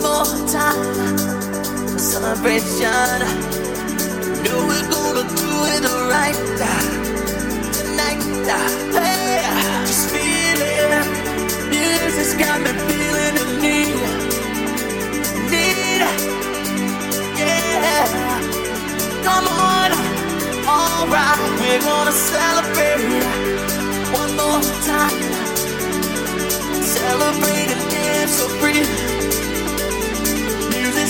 more time for celebration. Know we're gonna do it right tonight. Hey, just feel it. Music's got me feeling the need, need. Yeah, come on. Alright, we're gonna celebrate one more time. Celebrate and dance so free.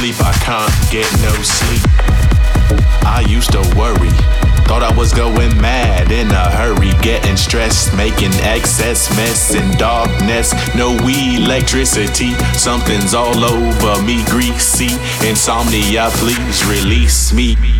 sleep, I can't get no sleep. I used to worry, thought I was going mad in a hurry, getting stressed, making excess mess in darkness. No electricity, something's all over me, greasy. Insomnia, please release me.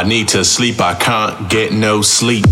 I need to sleep, I can't get no sleep.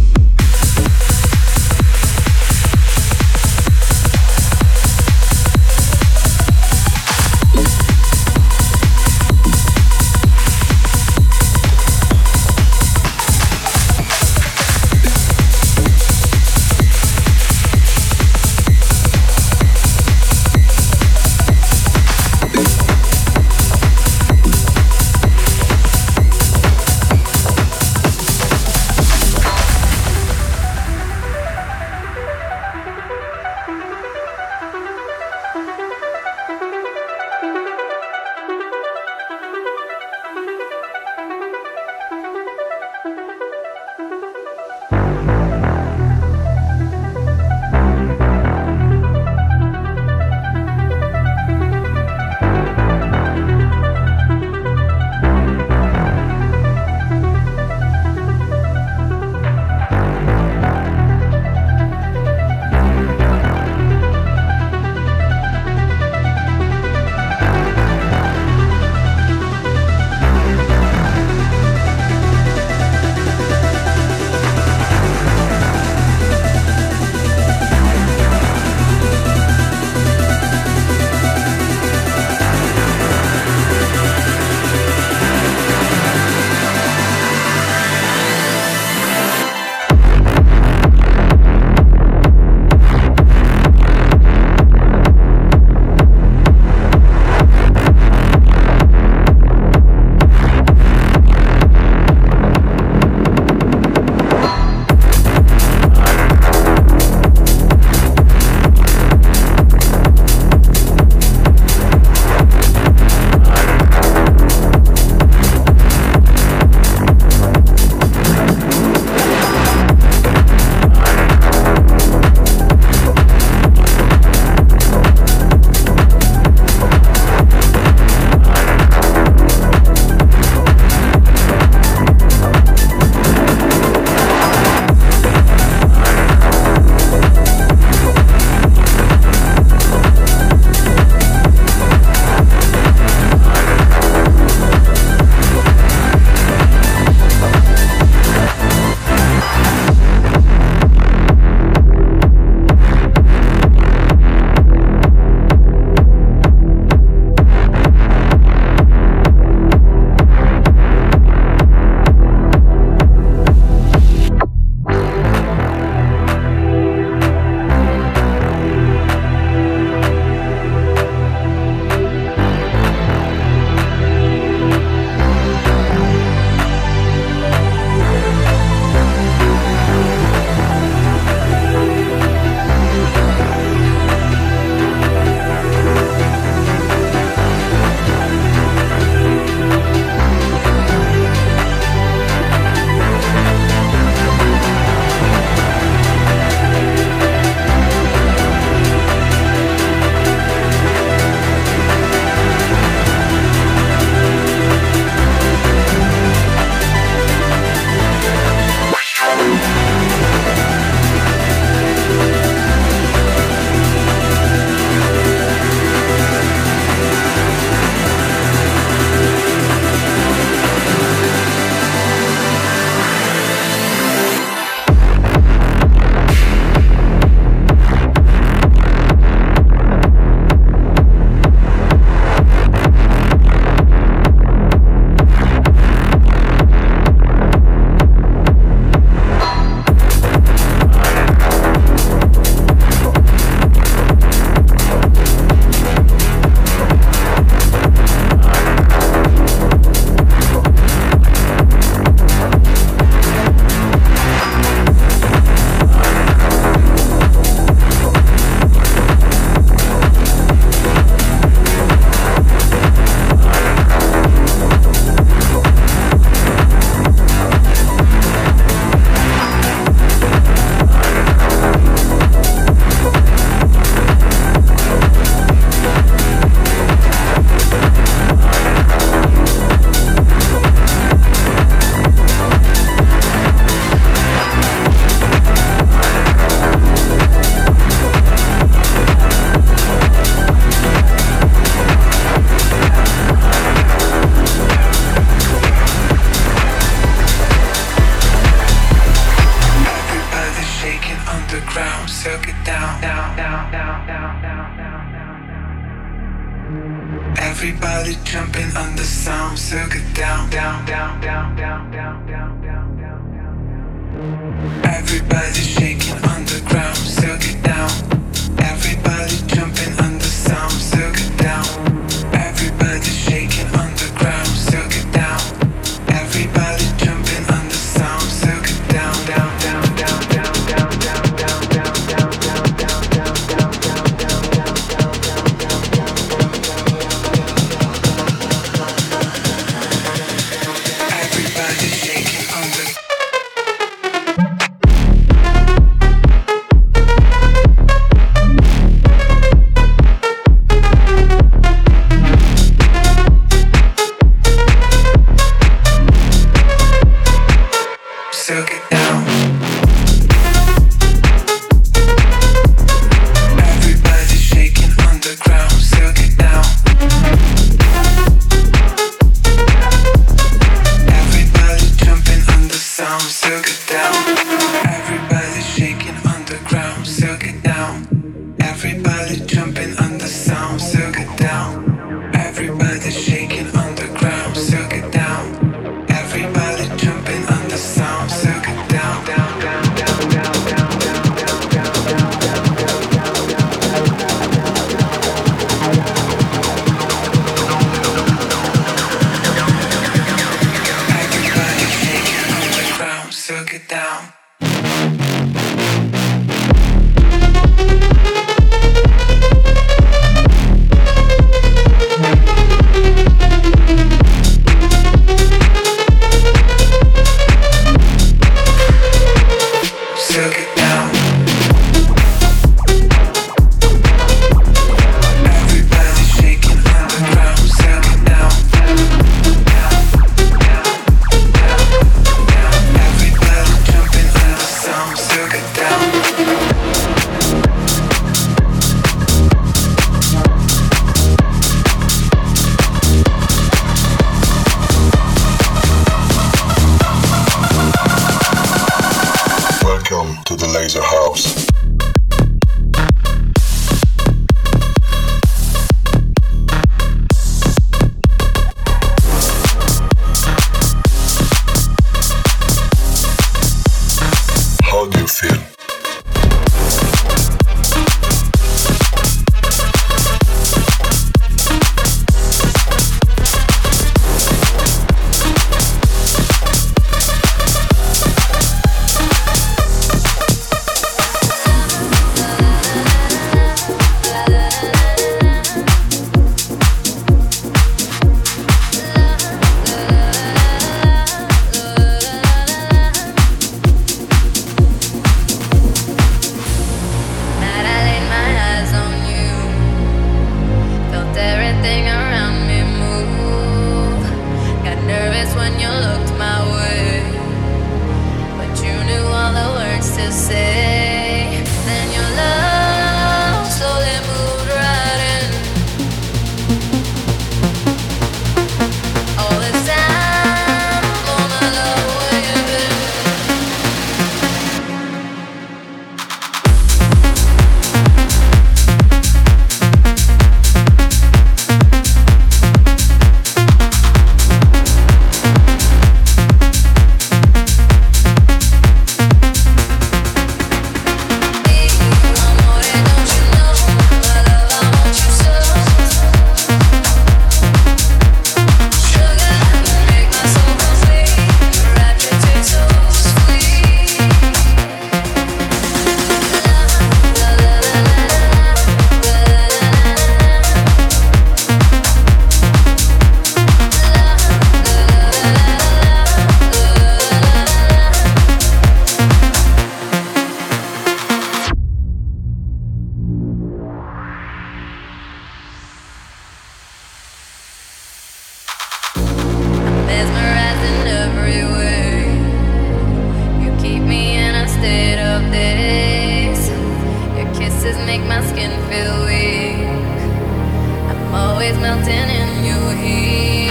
Always melting in your heat.